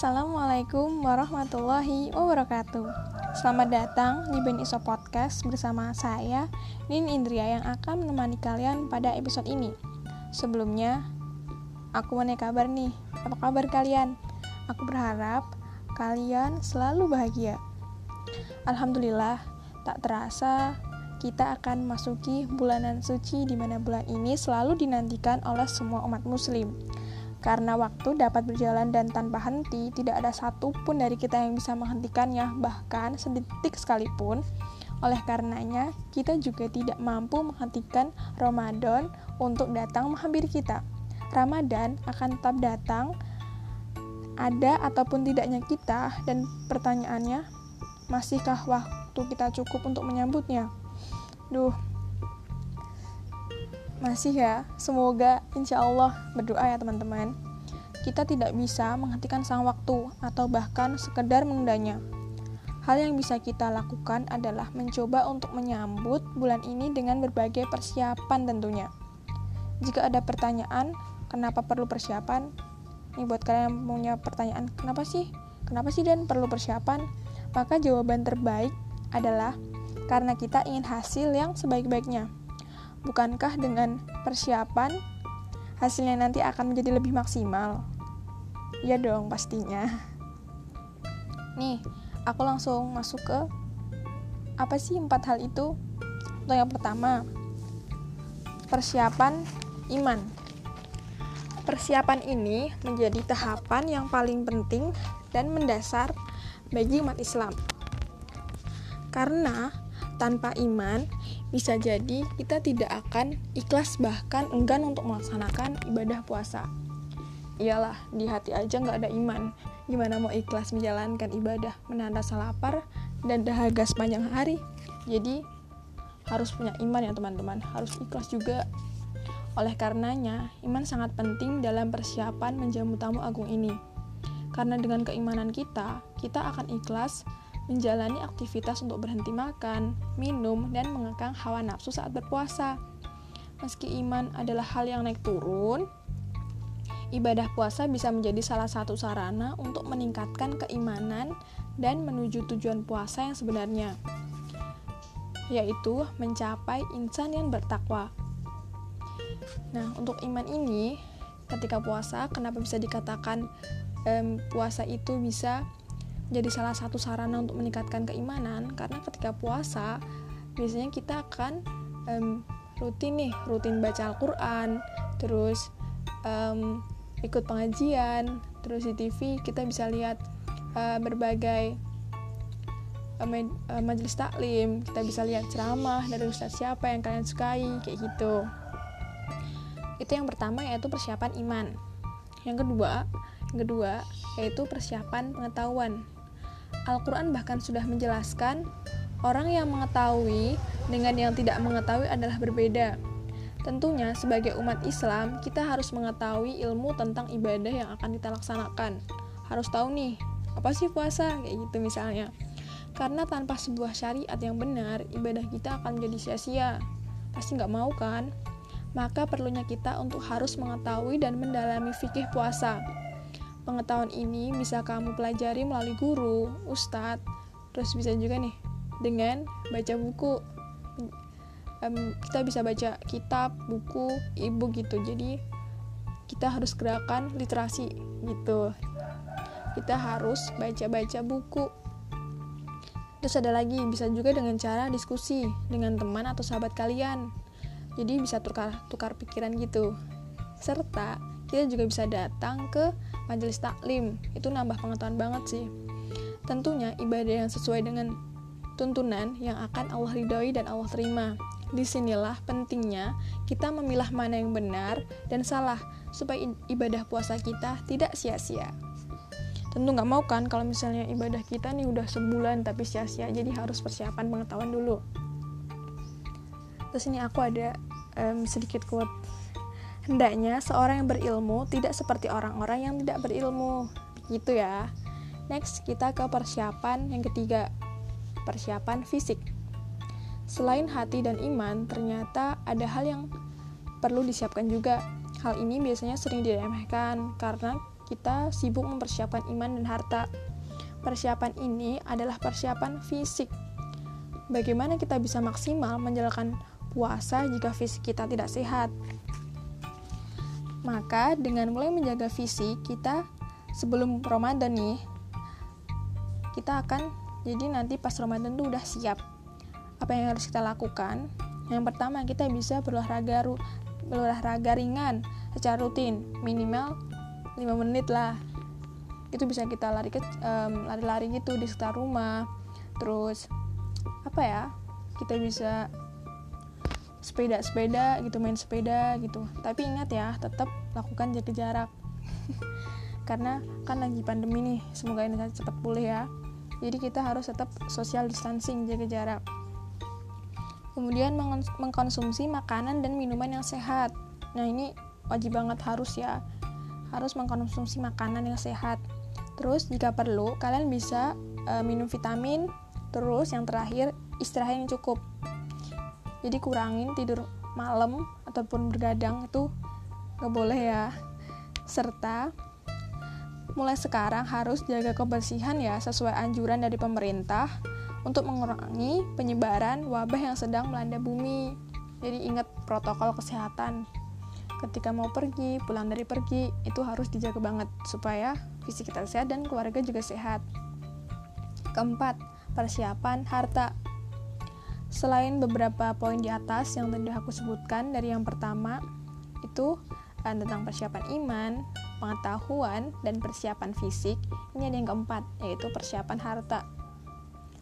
Assalamualaikum warahmatullahi wabarakatuh. Selamat datang di Ben Iso Podcast bersama saya, Nin Indria yang akan menemani kalian pada episode ini. Sebelumnya, aku mau kabar nih, apa kabar kalian? Aku berharap kalian selalu bahagia. Alhamdulillah, tak terasa kita akan masuki bulanan suci di mana bulan ini selalu dinantikan oleh semua umat muslim karena waktu dapat berjalan dan tanpa henti, tidak ada satupun dari kita yang bisa menghentikannya, bahkan sedetik sekalipun. Oleh karenanya, kita juga tidak mampu menghentikan Ramadan untuk datang menghampiri kita. Ramadan akan tetap datang, ada ataupun tidaknya kita, dan pertanyaannya, masihkah waktu kita cukup untuk menyambutnya? Duh, masih ya, semoga insya Allah berdoa ya teman-teman. Kita tidak bisa menghentikan sang waktu atau bahkan sekedar menundanya. Hal yang bisa kita lakukan adalah mencoba untuk menyambut bulan ini dengan berbagai persiapan tentunya. Jika ada pertanyaan, kenapa perlu persiapan? Ini buat kalian yang punya pertanyaan, kenapa sih? Kenapa sih dan perlu persiapan? Maka jawaban terbaik adalah karena kita ingin hasil yang sebaik-baiknya. Bukankah dengan persiapan hasilnya nanti akan menjadi lebih maksimal? Ya dong, pastinya. Nih, aku langsung masuk ke apa sih empat hal itu? Untuk yang pertama, persiapan iman. Persiapan ini menjadi tahapan yang paling penting dan mendasar bagi umat Islam. Karena tanpa iman, bisa jadi kita tidak akan ikhlas bahkan enggan untuk melaksanakan ibadah puasa. Iyalah, di hati aja nggak ada iman. Gimana mau ikhlas menjalankan ibadah, menahan rasa lapar, dan dahaga sepanjang hari? Jadi, harus punya iman ya teman-teman, harus ikhlas juga. Oleh karenanya, iman sangat penting dalam persiapan menjamu tamu agung ini. Karena dengan keimanan kita, kita akan ikhlas menjalani aktivitas untuk berhenti makan, minum, dan mengekang hawa nafsu saat berpuasa. Meski iman adalah hal yang naik turun, ibadah puasa bisa menjadi salah satu sarana untuk meningkatkan keimanan dan menuju tujuan puasa yang sebenarnya, yaitu mencapai insan yang bertakwa. Nah, untuk iman ini, ketika puasa, kenapa bisa dikatakan um, puasa itu bisa jadi salah satu sarana untuk meningkatkan keimanan. Karena ketika puasa biasanya kita akan um, rutin nih rutin baca Al-Quran terus um, ikut pengajian terus di TV kita bisa lihat uh, berbagai uh, uh, majelis taklim. Kita bisa lihat ceramah dari ustadz siapa yang kalian sukai kayak gitu. Itu yang pertama yaitu persiapan iman. Yang kedua yang kedua yaitu persiapan pengetahuan Al-Quran bahkan sudah menjelaskan orang yang mengetahui dengan yang tidak mengetahui adalah berbeda. Tentunya sebagai umat Islam, kita harus mengetahui ilmu tentang ibadah yang akan kita laksanakan. Harus tahu nih, apa sih puasa? Kayak gitu misalnya. Karena tanpa sebuah syariat yang benar, ibadah kita akan menjadi sia-sia. Pasti nggak mau kan? Maka perlunya kita untuk harus mengetahui dan mendalami fikih puasa Pengetahuan ini bisa kamu pelajari melalui guru, ustadz, terus bisa juga nih dengan baca buku. Um, kita bisa baca kitab, buku, ibu gitu. Jadi kita harus gerakan literasi gitu. Kita harus baca-baca buku. Terus ada lagi, bisa juga dengan cara diskusi dengan teman atau sahabat kalian. Jadi bisa tukar tukar pikiran gitu. Serta kita juga bisa datang ke majelis taklim. Itu nambah pengetahuan banget sih. Tentunya ibadah yang sesuai dengan tuntunan yang akan Allah ridhoi dan Allah terima. Di sinilah pentingnya kita memilah mana yang benar dan salah supaya ibadah puasa kita tidak sia-sia. Tentu nggak mau kan kalau misalnya ibadah kita nih udah sebulan tapi sia-sia jadi harus persiapan pengetahuan dulu. Terus ini aku ada um, sedikit quote Hendaknya seorang yang berilmu tidak seperti orang-orang yang tidak berilmu. Gitu ya. Next, kita ke persiapan yang ketiga. Persiapan fisik. Selain hati dan iman, ternyata ada hal yang perlu disiapkan juga. Hal ini biasanya sering diremehkan karena kita sibuk mempersiapkan iman dan harta. Persiapan ini adalah persiapan fisik. Bagaimana kita bisa maksimal menjalankan puasa jika fisik kita tidak sehat? Maka dengan mulai menjaga fisik kita sebelum Ramadan nih, kita akan jadi nanti pas Ramadan tuh udah siap. Apa yang harus kita lakukan? Yang pertama kita bisa berolahraga berolahraga ringan secara rutin minimal 5 menit lah itu bisa kita lari ke um, lari-lari gitu di sekitar rumah terus apa ya kita bisa sepeda-sepeda gitu main sepeda gitu. Tapi ingat ya tetap lakukan jaga jarak. Karena kan lagi pandemi nih semoga ini cepat pulih ya. Jadi kita harus tetap social distancing jaga jarak. Kemudian mengkonsumsi makanan dan minuman yang sehat. Nah ini wajib banget harus ya. Harus mengkonsumsi makanan yang sehat. Terus jika perlu kalian bisa uh, minum vitamin. Terus yang terakhir istirahat yang cukup jadi kurangin tidur malam ataupun bergadang itu nggak boleh ya serta mulai sekarang harus jaga kebersihan ya sesuai anjuran dari pemerintah untuk mengurangi penyebaran wabah yang sedang melanda bumi jadi ingat protokol kesehatan ketika mau pergi, pulang dari pergi, itu harus dijaga banget supaya fisik kita sehat dan keluarga juga sehat. Keempat, persiapan harta. Selain beberapa poin di atas yang tadi aku sebutkan dari yang pertama itu eh, tentang persiapan iman, pengetahuan, dan persiapan fisik, ini ada yang keempat, yaitu persiapan harta.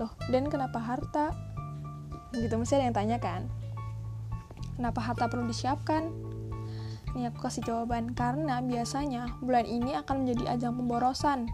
Loh, dan kenapa harta? Gitu, mesti ada yang tanya kan? Kenapa harta perlu disiapkan? Nih aku kasih jawaban, karena biasanya bulan ini akan menjadi ajang pemborosan.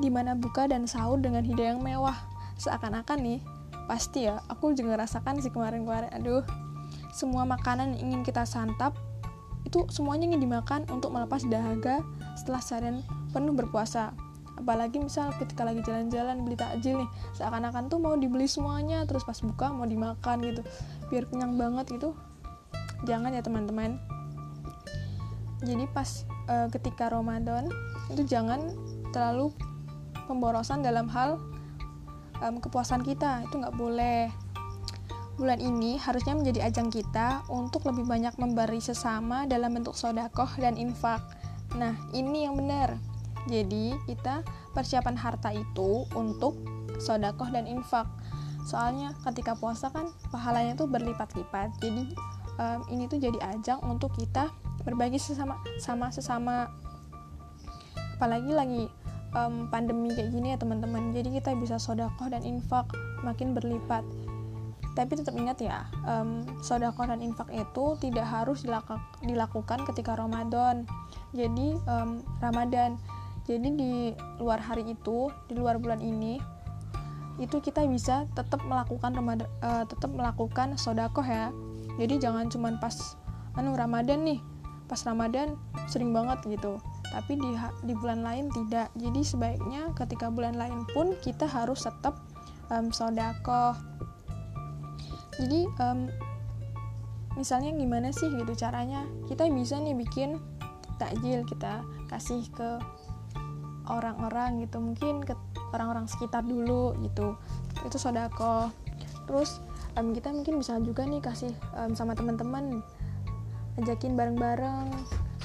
di mana buka dan sahur dengan hidayah yang mewah. Seakan-akan nih, pasti ya, aku juga rasakan sih kemarin-kemarin, aduh, semua makanan yang ingin kita santap, itu semuanya ingin dimakan untuk melepas dahaga setelah seharian penuh berpuasa. Apalagi misal ketika lagi jalan-jalan beli takjil nih, seakan-akan tuh mau dibeli semuanya, terus pas buka mau dimakan gitu, biar kenyang banget gitu. Jangan ya teman-teman jadi pas uh, ketika Ramadan itu jangan terlalu pemborosan dalam hal um, kepuasan kita itu nggak boleh. Bulan ini harusnya menjadi ajang kita untuk lebih banyak memberi sesama dalam bentuk sodakoh dan infak. Nah ini yang benar. Jadi kita persiapan harta itu untuk sodakoh dan infak. Soalnya ketika puasa kan pahalanya tuh berlipat-lipat. Jadi um, ini tuh jadi ajang untuk kita berbagi sesama sama sesama. Apalagi lagi um, pandemi kayak gini ya teman-teman. Jadi kita bisa sodakoh dan infak makin berlipat. Tapi tetap ingat ya um, sodakoh dan infak itu tidak harus dilaku dilakukan ketika Ramadan. Jadi um, Ramadan. Jadi di luar hari itu di luar bulan ini itu kita bisa tetap melakukan uh, tetap melakukan sodakoh ya. Jadi jangan cuma pas anu Ramadan nih. Pas Ramadan sering banget gitu tapi di di bulan lain tidak. Jadi sebaiknya ketika bulan lain pun kita harus tetap um, sodako jadi um, misalnya gimana sih gitu caranya? Kita bisa nih bikin takjil kita kasih ke orang-orang gitu. Mungkin ke orang-orang sekitar dulu gitu. Itu sodako terus um, kita mungkin bisa juga nih kasih um, sama teman-teman ajakin bareng-bareng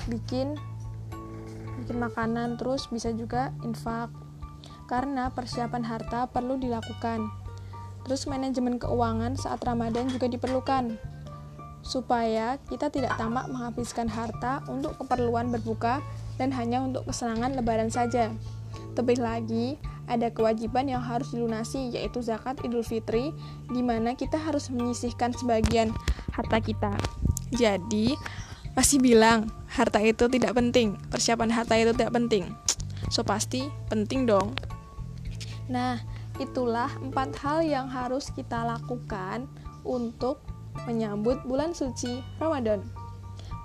bikin bikin makanan terus bisa juga infak. Karena persiapan harta perlu dilakukan. Terus manajemen keuangan saat Ramadan juga diperlukan. Supaya kita tidak tamak menghabiskan harta untuk keperluan berbuka dan hanya untuk kesenangan lebaran saja. Terlebih lagi ada kewajiban yang harus dilunasi yaitu zakat Idul Fitri di mana kita harus menyisihkan sebagian harta kita. Jadi, masih bilang harta itu tidak penting, persiapan harta itu tidak penting. So pasti penting dong. Nah, itulah empat hal yang harus kita lakukan untuk menyambut bulan suci Ramadan.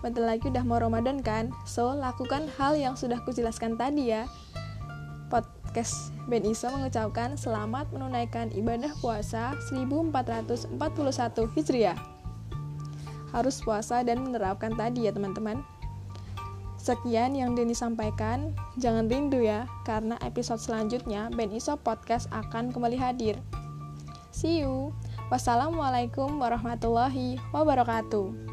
Bentar lagi udah mau Ramadan kan? So, lakukan hal yang sudah kujelaskan tadi ya. Podcast Ben Isa mengucapkan selamat menunaikan ibadah puasa 1441 Hijriah harus puasa dan menerapkan tadi ya teman-teman. Sekian yang Denny sampaikan. Jangan rindu ya, karena episode selanjutnya Ben Iso Podcast akan kembali hadir. See you. Wassalamualaikum warahmatullahi wabarakatuh.